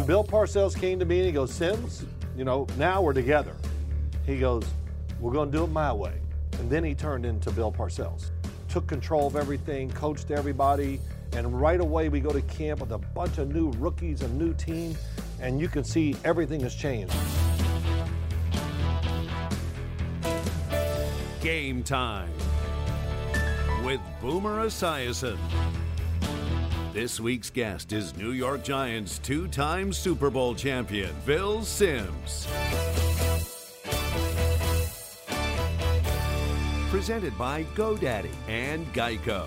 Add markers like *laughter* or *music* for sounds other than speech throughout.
And Bill Parcells came to me and he goes, Simms, you know, now we're together. He goes, we're going to do it my way. And then he turned into Bill Parcells. Took control of everything, coached everybody, and right away we go to camp with a bunch of new rookies, a new team, and you can see everything has changed. Game time with Boomer Esiason. This week's guest is New York Giants two time Super Bowl champion, Phil Simms. Presented by GoDaddy and Geico.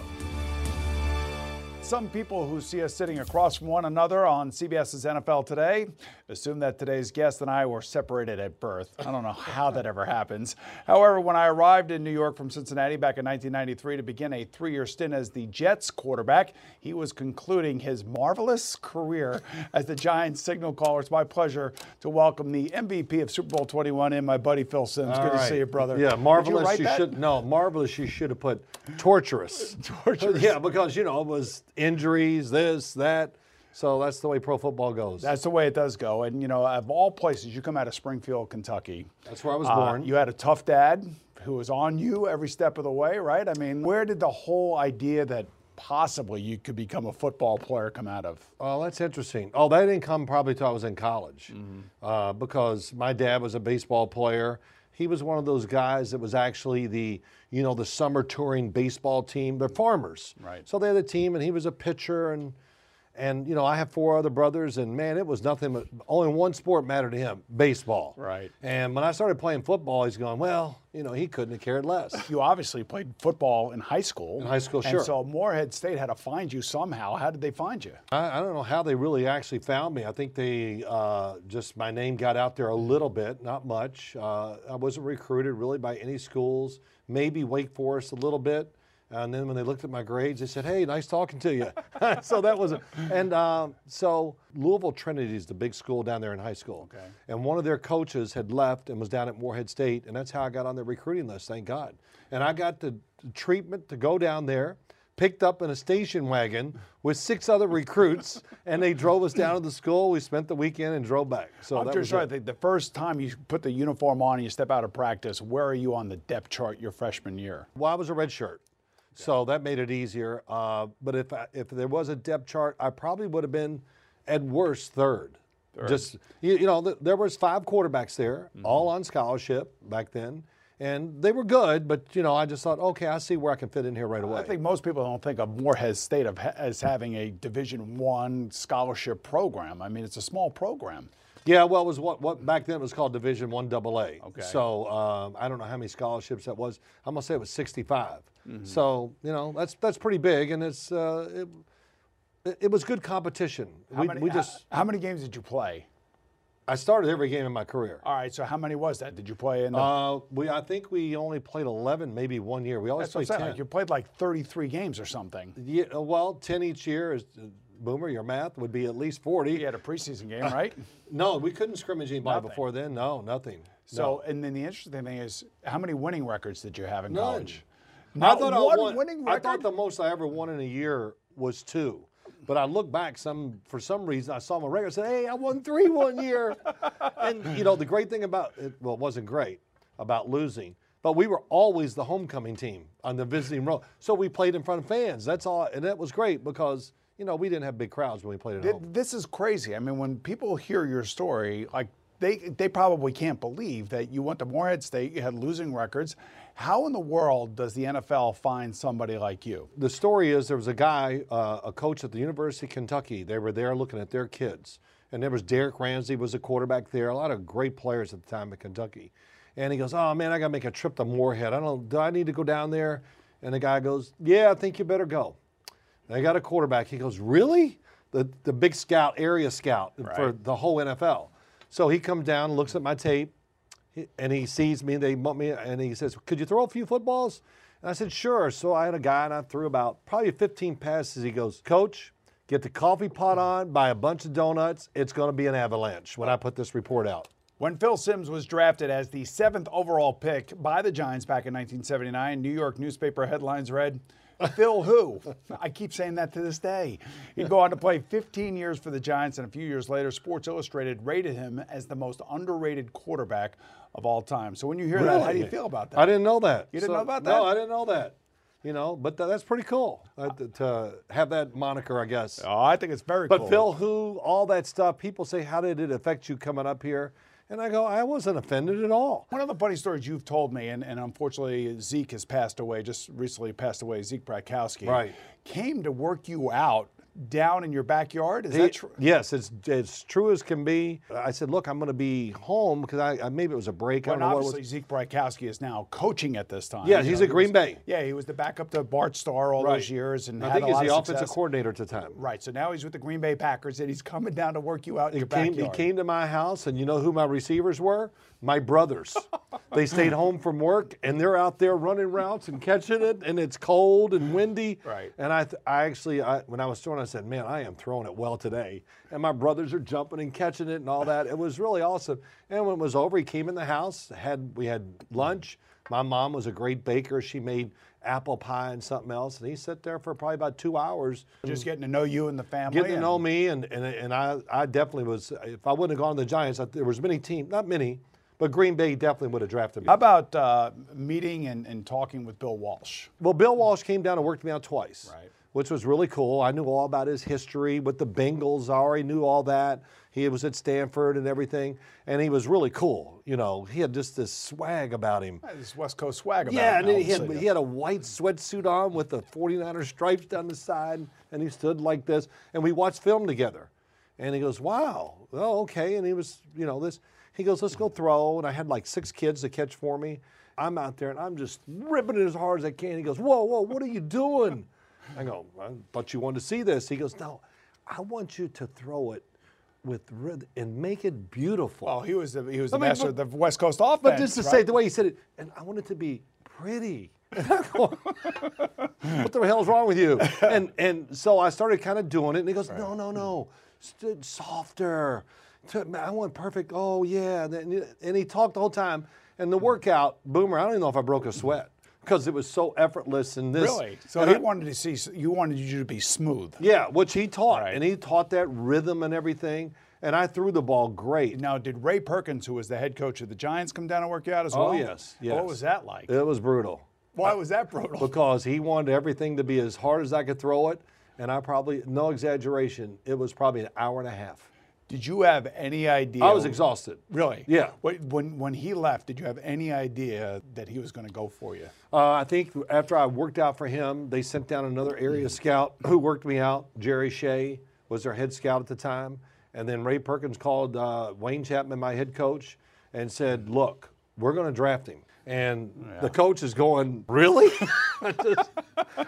Some people who see us sitting across from one another on CBS's NFL Today assume that today's guest and I were separated at birth. I don't know how that ever happens. However, when I arrived in New York from Cincinnati back in 1993 to begin a three year stint as the Jets quarterback, he was concluding his marvelous career as the Giants signal caller. It's my pleasure to welcome the MVP of Super Bowl 21 in my buddy Phil Simms. All Good to see you, brother. Yeah, Did you marvelous. you should no marvelous. You should have put torturous. *laughs* Torturous. Yeah, because you know it was injuries, this, that. So that's the way pro football goes. That's the way it does go. And, you know, of all places, you come out of Springfield, Kentucky. That's where I was Uh, born. You had a tough dad who was on you every step of the way, right? I mean, where did the whole idea that possibly you could become a football player come out of? Oh, that's interesting. Oh, that didn't come probably till I was in college, uh, because my dad was a baseball player. He was one of those guys that was actually the, you know, the summer touring baseball team. They're farmers, Right. So they had a team, and he was a pitcher, and and you know, I have four other brothers, and man, it was nothing but only one sport mattered to him: baseball. Right. And when I started playing football, he's going, well, you know, he couldn't have cared less. You obviously played football in high school. In high school, and sure. so Morehead State had to find you somehow. How did they find you? I, I don't know how they really actually found me. I think they uh, just my name got out there a little bit, not much. Uh, I wasn't recruited really by any schools, maybe Wake Forest a little bit. And then when they looked at my grades, they said, "Hey, nice talking to you." *laughs* so that was, a, and um, so Louisville Trinity is the big school down there in high school. Okay. And one of their coaches had left and was down at Morehead State, and that's how I got on their recruiting list. Thank God. And I got the treatment to go down there picked up in a station wagon with six other recruits, *laughs* and they drove us down to the school. We spent the weekend and drove back. So I'm that just trying to think. The first time you put the uniform on and you step out of practice, where are you on the depth chart your freshman year? Well, I was a red shirt, so that made it easier. Uh, but if I, if there was a depth chart, I probably would have been at worst third. Just you, you know, th- there was five quarterbacks there, Mm-hmm. all on scholarship back then, and they were good. But you know, I just thought, okay, I see where I can fit in here right away. I think most people don't think of Morehead State of, as having a Division One scholarship program. I mean, it's a small program. Yeah, well, it was what, what back then it was called Division One AA. Okay. So um, I don't know how many scholarships that was. I'm gonna say it was 65. Mm-hmm. So you know that's that's pretty big, and it's uh, it, it was good competition. How we, many, we just how, how many games did you play? I started every game in my career. All right, so how many was that? Did you play in? The, Uh, we I think we only played 11, maybe one year. We always that's played 10. Like you played like 33 games or something. Yeah, uh, well, 10 each year is uh, Boomer. Your math would be at least 40. You had a preseason game, right? *laughs* No, we couldn't scrimmage anybody Nothing. before then. No, nothing. So, and then the interesting thing is, how many winning records did you have in None. college? I thought one I won. winning I thought the most I ever won in a year was two. But I look back some for some reason I saw my record. I said, "Hey, I won three one year." *laughs* and you know the great thing about it, well, it wasn't great about losing, but we were always the homecoming team on the visiting road. So we played in front of fans. That's all, and that was great because you know we didn't have big crowds when we played at Th- home. This is crazy. I mean, when people hear your story, like they they probably can't believe that you went to Morehead State, you had losing records. How in the world does the NFL find somebody like you? the story is there was a guy, uh, a coach at the University of Kentucky. They were there looking at their kids, and there was Derrick Ramsey was a quarterback there. A lot of great players at the time at Kentucky, and he goes, "Oh man, I got to make a trip to Morehead. I don't. Do I need to go down there?" And the guy goes, "Yeah, I think you better go." They got a quarterback. He goes, "Really?" The the big scout, area scout for the whole NFL. So he comes down, looks at my tape, and he sees me. They want me, and he says, "Could you throw a few footballs?" And I said, "Sure." So I had a guy, and I threw about probably 15 passes. He goes, "Coach, get the coffee pot mm. on, buy a bunch of donuts. It's going to be an avalanche when I put this report out." When Phil Simms was drafted as the seventh overall pick by the Giants back in 1979, New York newspaper headlines read, Phil who? I keep saying that to this day. He'd go on to play 15 years for the Giants, and a few years later, Sports Illustrated rated him as the most underrated quarterback of all time. So when you hear that, how do you feel about that? I didn't know that. You didn't So- know about that? No. I didn't know that. You know, but th- that's pretty cool uh, to, have that moniker, I guess. Oh, I think it's very cool. But cool. Phil, who, all that stuff, people say, how did it affect you coming up here? And I go, I wasn't offended at all. One of the funny stories you've told me, and, and unfortunately Zeke has passed away, just recently passed away, Zeke Bratkowski, Right. came to work you out down in your backyard. Is He- that true? Yes, it's it's true as can be. I said, look, I'm going to be home because I, I maybe it was a break. I don't know what obviously was. Zeke Bratkowski is now coaching at this time. Yeah, You he's know, at he Green was- Bay. Yeah, he was the backup to Bart Starr all those years, and I had think he's the of offensive coordinator at the time. Right, so now he's with the Green Bay Packers, and he's coming down to work you out in He your came, he came to my house, and you know who my receivers were? My brothers. they stayed *laughs* home from work, and they're out there running routes and catching it, and it's cold and windy. Right. And I, th- I actually, I, when I was throwing, I said, "Man, I am throwing it well today." And my brothers are jumping and catching it and all that. It was really awesome. And when it was over, he came in the house. had We had lunch. My mom was a great baker. She made apple pie and something else, and he sat there for probably about two hours. just getting to know you and the family. Getting to know me, and, and, and I, I definitely was. If I wouldn't have gone to the Giants, I, there was many teams, not many, but Green Bay definitely would have drafted me. How about uh, meeting and, and talking with Bill Walsh? well, Bill Walsh came down and worked me out twice, Right. which was really cool. I knew all about his history with the Bengals. I already knew all that. He was at Stanford and everything, and he was really cool. You know, he had just this swag about him. This West Coast swag about Yeah, him, and he had, he had a white sweatsuit on with the 49er stripes down the side, and he stood like this, and we watched film together. And he goes, wow, oh, okay. And he was, you know, this, he goes, let's go throw. And I had like six kids to catch for me. I'm out there and I'm just ripping it as hard as I can. He goes, whoa, whoa, what are you doing? I go, I thought you wanted to see this. He goes, no, I want you to throw it with rhythm and make it beautiful. Oh, he was the, he was the I mean, master but- of the West Coast offense. But just to right? say the way he said it, and I want it to be pretty. And I go, what the hell's wrong with you? *laughs* And and so I started kind of doing it, and he goes, no, no, no, St- softer. To- I want perfect. Oh yeah, and, then- and he talked the whole time. And the workout, Boomer, I don't even know if I broke a sweat because it was so effortless. And this, Really? So he I- wanted to see you wanted you to be smooth. yeah, which he taught, Right. and he taught that rhythm and everything. And I threw the ball great. Now, did Ray Perkins, who was the head coach of the Giants, come down and work you out as Oh well? yes, What was that like? It was brutal. Why was that brutal? *laughs* because he wanted everything to be as hard as I could throw it. And I probably, no exaggeration, it was probably an hour and a half. Did you have any idea? I was exhausted. Really? Yeah. When, when he left, did you have any idea that he was going to go for you? Uh, I think after I worked out for him, they sent down another area scout *clears throat* who worked me out. Jerry Shea was their head scout at the time. And then Ray Perkins called uh, Wayne Chapman, my head coach, and said, Look, we're going to draft him. And the coach is going, Really? *laughs*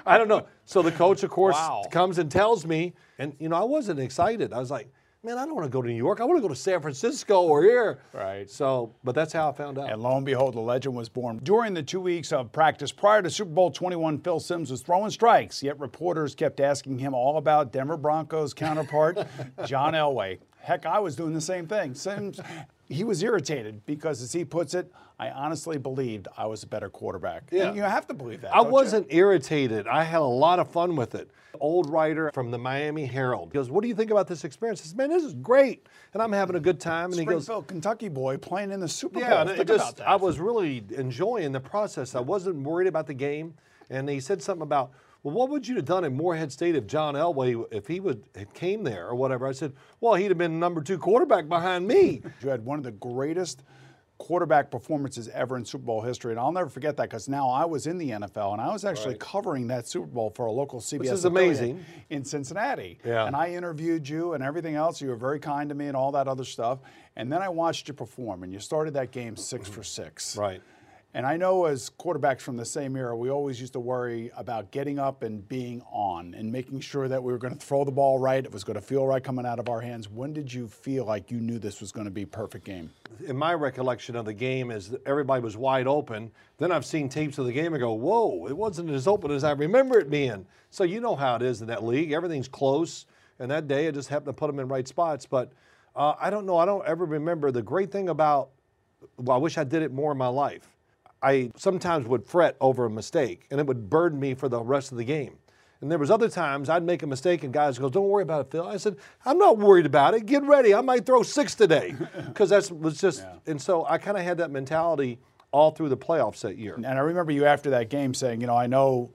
I don't know. So the coach, of course, Wow. comes and tells me, and you know, I wasn't excited. I was like, Man, I don't want to go to New York. I want to go to San Francisco or here. Right. So, but that's how I found out. And lo and behold, the legend was born. During the two weeks of practice prior to Super Bowl 21, Phil Simms was throwing strikes, yet reporters kept asking him all about Denver Broncos counterpart, *laughs* John Elway. Heck, I was doing the same thing. Simms, he was irritated because, as he puts it, I honestly believed I was a better quarterback. Yeah. And you have to believe that. I don't you? wasn't irritated. I had a lot of fun with it. Old writer from the Miami Herald he goes, "What do you think about this experience?" I said, "Man, this is great, and I'm having a good time." And he goes, Kentucky boy playing in the Super Bowl. Yeah, Think just, about that. I was really enjoying the process. I wasn't worried about the game. And he said something about, well, what would you have done in Morehead State if John Elway, if he would had came there or whatever? I said, well, he'd have been number two quarterback behind me. *laughs* You had one of the greatest quarterback performances ever in Super Bowl history, and I'll never forget that because now I was in the NFL and I was actually covering that Super Bowl for a local CBS This is amazing. in Cincinnati. Yeah. And I interviewed you and everything else. You were very kind to me and all that other stuff. And then I watched you perform, and you started that game six for six. Right. And I know as quarterbacks from the same era, we always used to worry about getting up and being on and making sure that we were going to throw the ball right, it was going to feel right coming out of our hands. When did you feel like you knew this was going to be a perfect game? In my recollection of the game is everybody was wide open. Then I've seen tapes of the game and go, whoa, it wasn't as open as I remember it being. So you know how it is in that league. Everything's close. And that day, I just happened to put them in right spots. But uh, I don't know. I don't ever remember. The great thing about, well, I wish I did it more in my life. I sometimes would fret over a mistake, and it would burden me for the rest of the game. And there was other times I'd make a mistake, and guys go, "Don't worry about it, Phil." I said, "I'm not worried about it. Get ready. I might throw six today," *laughs* because that's was just. And so I kind of had that mentality all through the playoffs that year. And I remember you after that game saying, you know, I know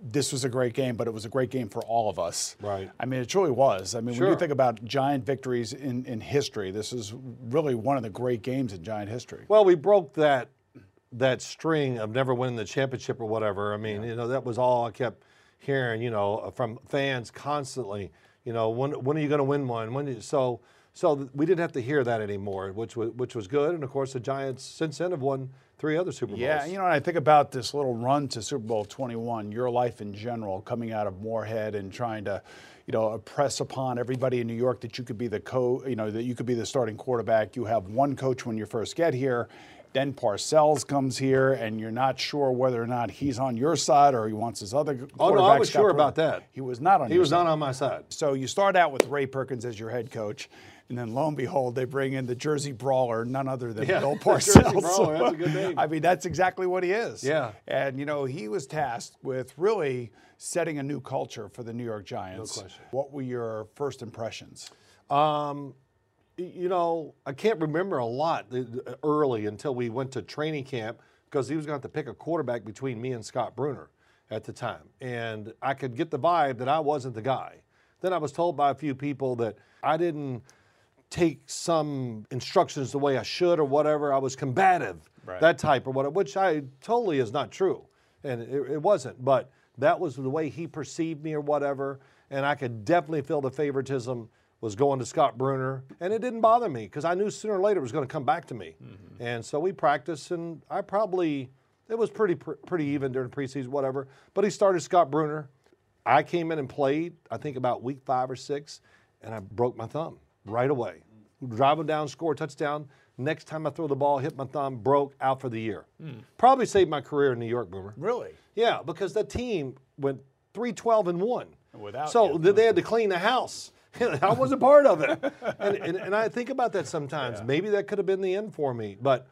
this was a great game, but it was a great game for all of us. Right. I mean, it truly was. I mean, when you think about giant victories in, in history, this is really one of the great games in giant history. Well, we broke that that string of never winning the championship or whatever. I mean, you know, that was all I kept hearing, you know, from fans constantly. You know, when when are you going to win one? When? you- So so we didn't have to hear that anymore, which was which was good. And of course, the Giants since then have won three other Super Bowls. Yeah, you know, and I think about this little run to Super Bowl 21, your life in general, coming out of Morehead and trying to, you know, press upon everybody in New York that you could be the co, you know, that you could be the starting quarterback. You have one coach when you first get here. Then Parcells comes here, and you're not sure whether or not he's on your side or he wants his other. Oh, no, I was sure about that. He was not on. he your was side. not on my side. So you start out with Ray Perkins as your head coach, and then lo and behold, they bring in the Jersey Brawler, none other than Yeah, Bill *laughs* Parcells. Brawler, that's a good name. *laughs* I mean, that's exactly what he is. Yeah. And you know, he was tasked with really setting a new culture for the New York Giants. No question. What were your first impressions? Um, you know, I can't remember a lot early until we went to training camp because he was going to have to pick a quarterback between me and Scott Brunner at the time. And I could get the vibe that I wasn't the guy. Then I was told by a few people that I didn't take some instructions the way I should or whatever. I was combative, Right. that type or whatever, which I totally is not true. And it, it wasn't. But that was the way he perceived me or whatever. And I could definitely feel the favoritism was going to Scott Brunner. And it didn't bother me because I knew sooner or later it was going to come back to me. Mm-hmm. And so we practiced, and I probably, it was pretty, pr- pretty even during preseason, whatever. But he started Scott Brunner. I came in and played, I think about week five or six, and I broke my thumb right away. Driving down, score a touchdown. Next time I throw the ball, hit my thumb, broke, out for the year. Hmm. Probably saved my career in New York, Boomer. Really? Yeah, because the team went three twelve and 1. Without so you. they had to clean the house. *laughs* I was a part of it. *laughs* And, and, and I think about that sometimes. Maybe that could have been the end for me. But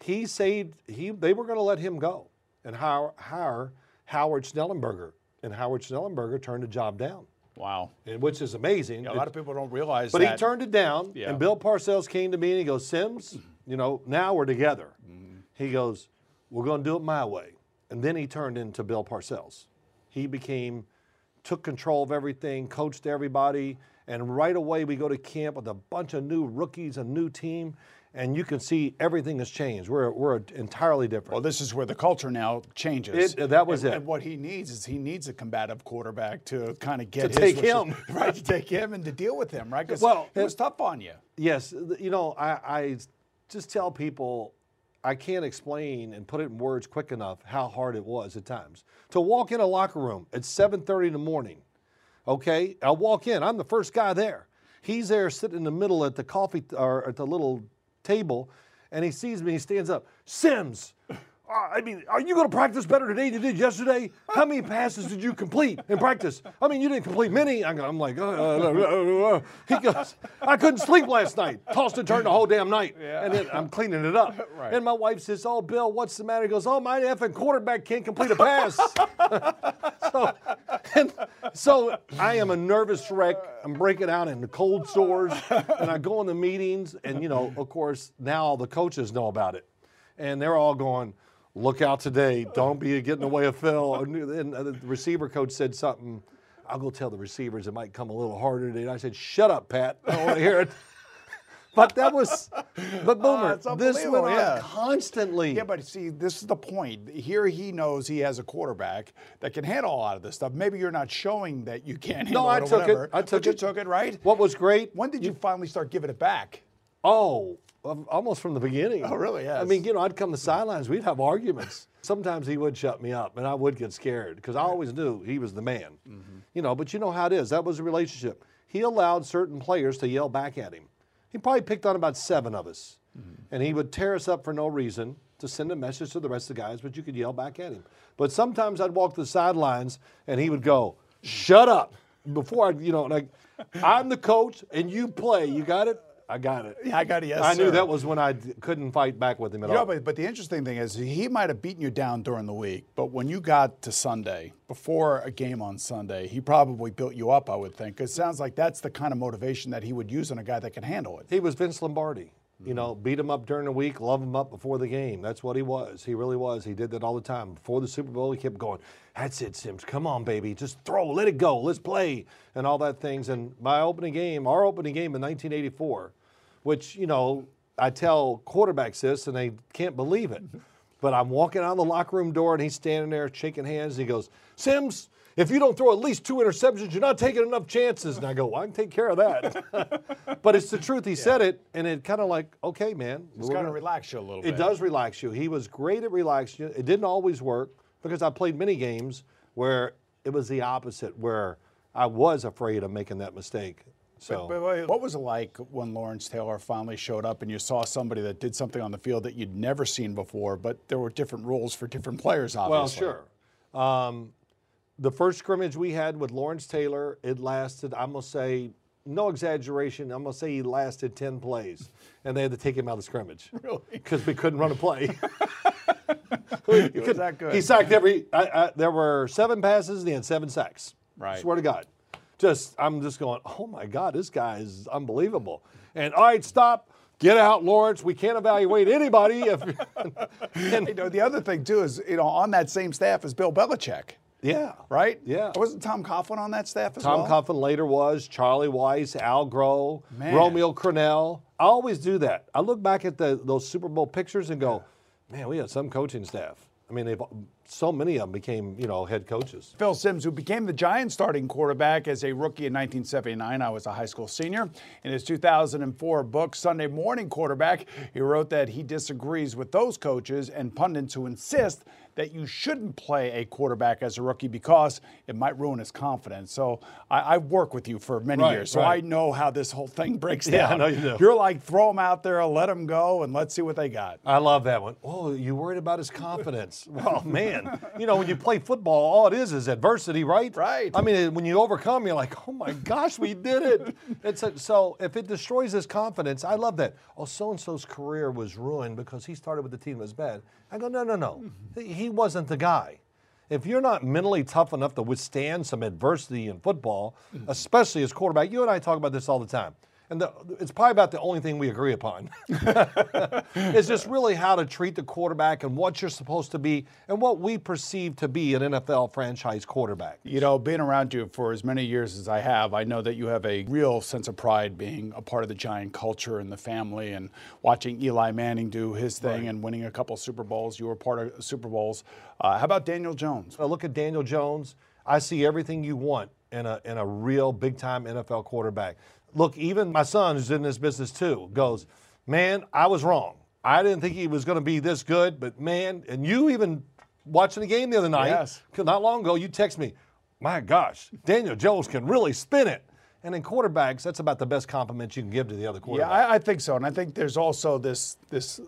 he saved, he, they were going to let him go and hire, hire Howard Schnellenberger. And Howard Schnellenberger turned the job down, Wow. and- which is amazing. Yeah, a lot of people don't realize But that. he turned it down, Yeah. and Bill Parcells came to me and he goes, Simms, you know, now we're together. Mm-hmm. He goes, we're going to do it my way. And then he turned into Bill Parcells. He became, took control of everything, coached everybody, and right away we go to camp with a bunch of new rookies, a new team, and you can see everything has changed. We're, we're entirely different. Well, this is where the culture now changes. It- that was and, it. And what he needs is he needs a combative quarterback to kind of get To his take him. *laughs* right? To take him and to deal with him, right? Because Well, it was tough on you. Yes, you know, I, I just tell people I can't explain and put it in words quick enough how hard it was at times to walk in a locker room at 7:30 in the morning. Okay, I walk in. I'm the first guy there. He's there sitting in the middle at the coffee or at the little table, and he sees me. He stands up. Simms, uh, I mean, are you going to practice better today than you did yesterday? How many passes did you complete in practice? I mean, you didn't complete many. I'm like, uh, uh, uh, uh, he goes, I couldn't sleep last night. Tossed and turned the whole damn night. Yeah. And then I'm cleaning it up. *laughs* Right. And my wife says, Oh, Bill, what's the matter? He goes, Oh, my effing quarterback can't complete a pass. *laughs* so, and so I am a nervous wreck. I'm breaking out into cold sores. And I go into meetings. And, you know, of course, now all the coaches know about it. And they're all going, look out today. Don't be getting away of Phil. And the receiver coach said something. I'll go tell the receivers it might come a little harder today. And I said, shut up, Pat. I don't want to hear it. But that was, but *laughs* Boomer, uh, this went on yeah. constantly. Yeah, but see, this is the point. Here he knows he has a quarterback that can handle a lot of this stuff. Maybe you're not showing that you can't handle no, I it took whatever, it. I took it. You took it, right? What was great? When did you, you finally start giving it back? Oh, almost from the beginning. Oh, really? Yes. I mean, you know, I'd come to the sidelines, we'd have arguments. Sometimes he would shut me up, and I would get scared because I always knew he was the man. Mm-hmm. You know, but you know how it is. That was a relationship. He allowed certain players to yell back at him. He probably picked on about seven of us, mm-hmm. and he would tear us up for no reason to send a message to the rest of the guys, but you could yell back at him. But sometimes I'd walk to the sidelines, and he would go, "Shut up!" Before I, you know, like I'm the coach, and you play. You got it. I got it. Yeah, I got it. Yes, I sir. knew that was when I d- couldn't fight back with him at you all. Know, but, but the interesting thing is, he might have beaten you down during the week, but when you got to Sunday, before a game on Sunday, he probably built you up. I would think. It sounds like that's the kind of motivation that he would use on a guy that can handle it. He was Vince Lombardi. You know, mm-hmm. beat him up during the week, love him up before the game. That's what he was. He really was. He did that all the time. Before the Super Bowl, he kept going, That's it, Simms. Come on, baby. Just throw, let it go, let's play, and all that things. And my opening game, our opening game in 1984, which, you know, I tell quarterbacks this and they can't believe it. *laughs* But I'm walking out the locker room door and he's standing there shaking hands. And he goes, Simms, if you don't throw at least two interceptions, you're not taking enough chances. And I go, well, I can take care of that. *laughs* but it's the truth. He yeah. said it, and it kind of like, okay, man. It's kind of relax you a little it bit. It does relax you. He was great at relaxing you. It didn't always work because I played many games where it was the opposite, where I was afraid of making that mistake. So, but, but, what was it like when Lawrence Taylor finally showed up and you saw somebody that did something on the field that you'd never seen before, but there were different rules for different players, obviously? Well, sure. Um, the first scrimmage we had with Lawrence Taylor, it lasted, I'm going to say, no exaggeration, I'm going to say he lasted 10 plays, and they had to take him out of the scrimmage. *laughs* Really? Because we couldn't run a play. *laughs* *laughs* he, was that good? He sacked every, I, I, there were seven passes, and he had seven sacks. Right. Swear to God just I'm just going, oh my God, this guy is unbelievable. And all right, stop. Get out, Lawrence. We can't evaluate anybody. If, and, you know, the other thing too is, you know, on that same staff is Bill Belichick. Yeah. Right? Yeah. Wasn't Tom Coughlin on that staff as Tom well? Tom Coughlin later was, Charlie Weis, Al Groh, man. Romeo Crennel. I always do that. I look back at the, those Super Bowl pictures and go, man, we had some coaching staff. I mean, they've so many of them became, you know, head coaches. Phil Simms, who became the Giants starting quarterback as a rookie in 1979, I was a high school senior. In his 2004 book, Sunday Morning Quarterback, he wrote that he disagrees with those coaches and pundits who insist that you shouldn't play a quarterback as a rookie because it might ruin his confidence. So I, have worked with you for many right, years, so right. I know how this whole thing breaks down. *laughs* Yeah, I know you do. You're like, throw them out there, let them go, and let's see what they got. I love that one. Oh, you worried about his confidence? *laughs* well, *laughs* man, you know when you play football, all it is is adversity, right? Right. I mean, when you overcome, you're like, oh my gosh, we did it. It's a, so if it destroys his confidence, I love that. Oh, so and so's career was ruined because he started with the team that was bad. I go, no, no, no. He wasn't the guy. If you're not mentally tough enough to withstand some adversity in football, mm-hmm. especially as quarterback, you and I talk about this all the time and the, it's probably about the only thing we agree upon. *laughs* it's just really how to treat the quarterback and what you're supposed to be and what we perceive to be an NFL franchise quarterback. You know, being around you for as many years as I have, I know that you have a real sense of pride being a part of the Giant culture and the family and watching Eli Manning do his thing right. and winning a couple Super Bowls. You were part of Super Bowls. Uh, how about Daniel Jones? I look at Daniel Jones. I see everything you want in a, in a real big time NFL quarterback look, even my son, who's in this business too, goes, Man, I was wrong. I didn't think he was going to be this good, but man, and you even watching the game the other night, Yes. not long ago, you text me, my gosh, Daniel Jones can really spin it. And in quarterbacks, that's about the best compliment you can give to the other Yeah, quarterback. I, I think so, and I think there's also this this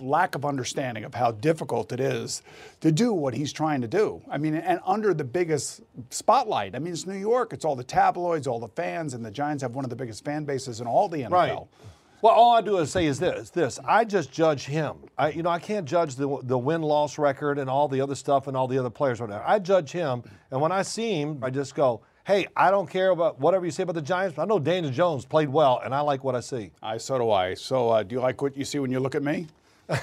lack of understanding of how difficult it is to do what he's trying to do. I mean, and under the biggest spotlight. I mean, it's New York. It's all the tabloids, all the fans, and the Giants have one of the biggest fan bases in all the NFL. Right. Well, all I do is say is this: this. I just judge him. I, you know, I can't judge the the win loss record and all the other stuff and all the other players. Whatever. I judge him, and when I see him, I just go, "Hey, I don't care about whatever you say about the Giants. But I know Daniel Jones played well, and I like what I see." I so do I. So, uh, do you like what you see when you look at me? *laughs*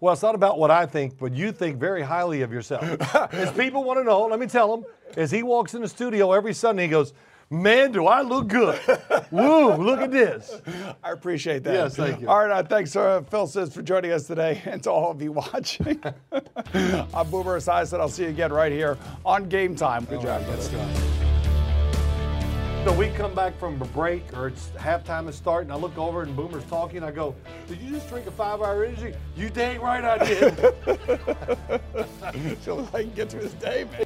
Well, it's not about what I think, but you think very highly of yourself. *laughs* as people want to know, let me tell them, as he walks in the studio every Sunday, he goes, Man, do I look good. *laughs* Woo, look at this. I appreciate that. Yes, thank you. All right, uh, thanks, uh, Phil Simms, for joining us today, *laughs* and to all of you watching. *laughs* I'm Boomer Esiason. I'll see you again right here on Game Time. Good job. brother. So we come back from a break, or it's halftime is starting. I look over and Boomer's talking. I go, "Did you just drink a five-hour energy?" You dang right I did. Like I can get through this day, man.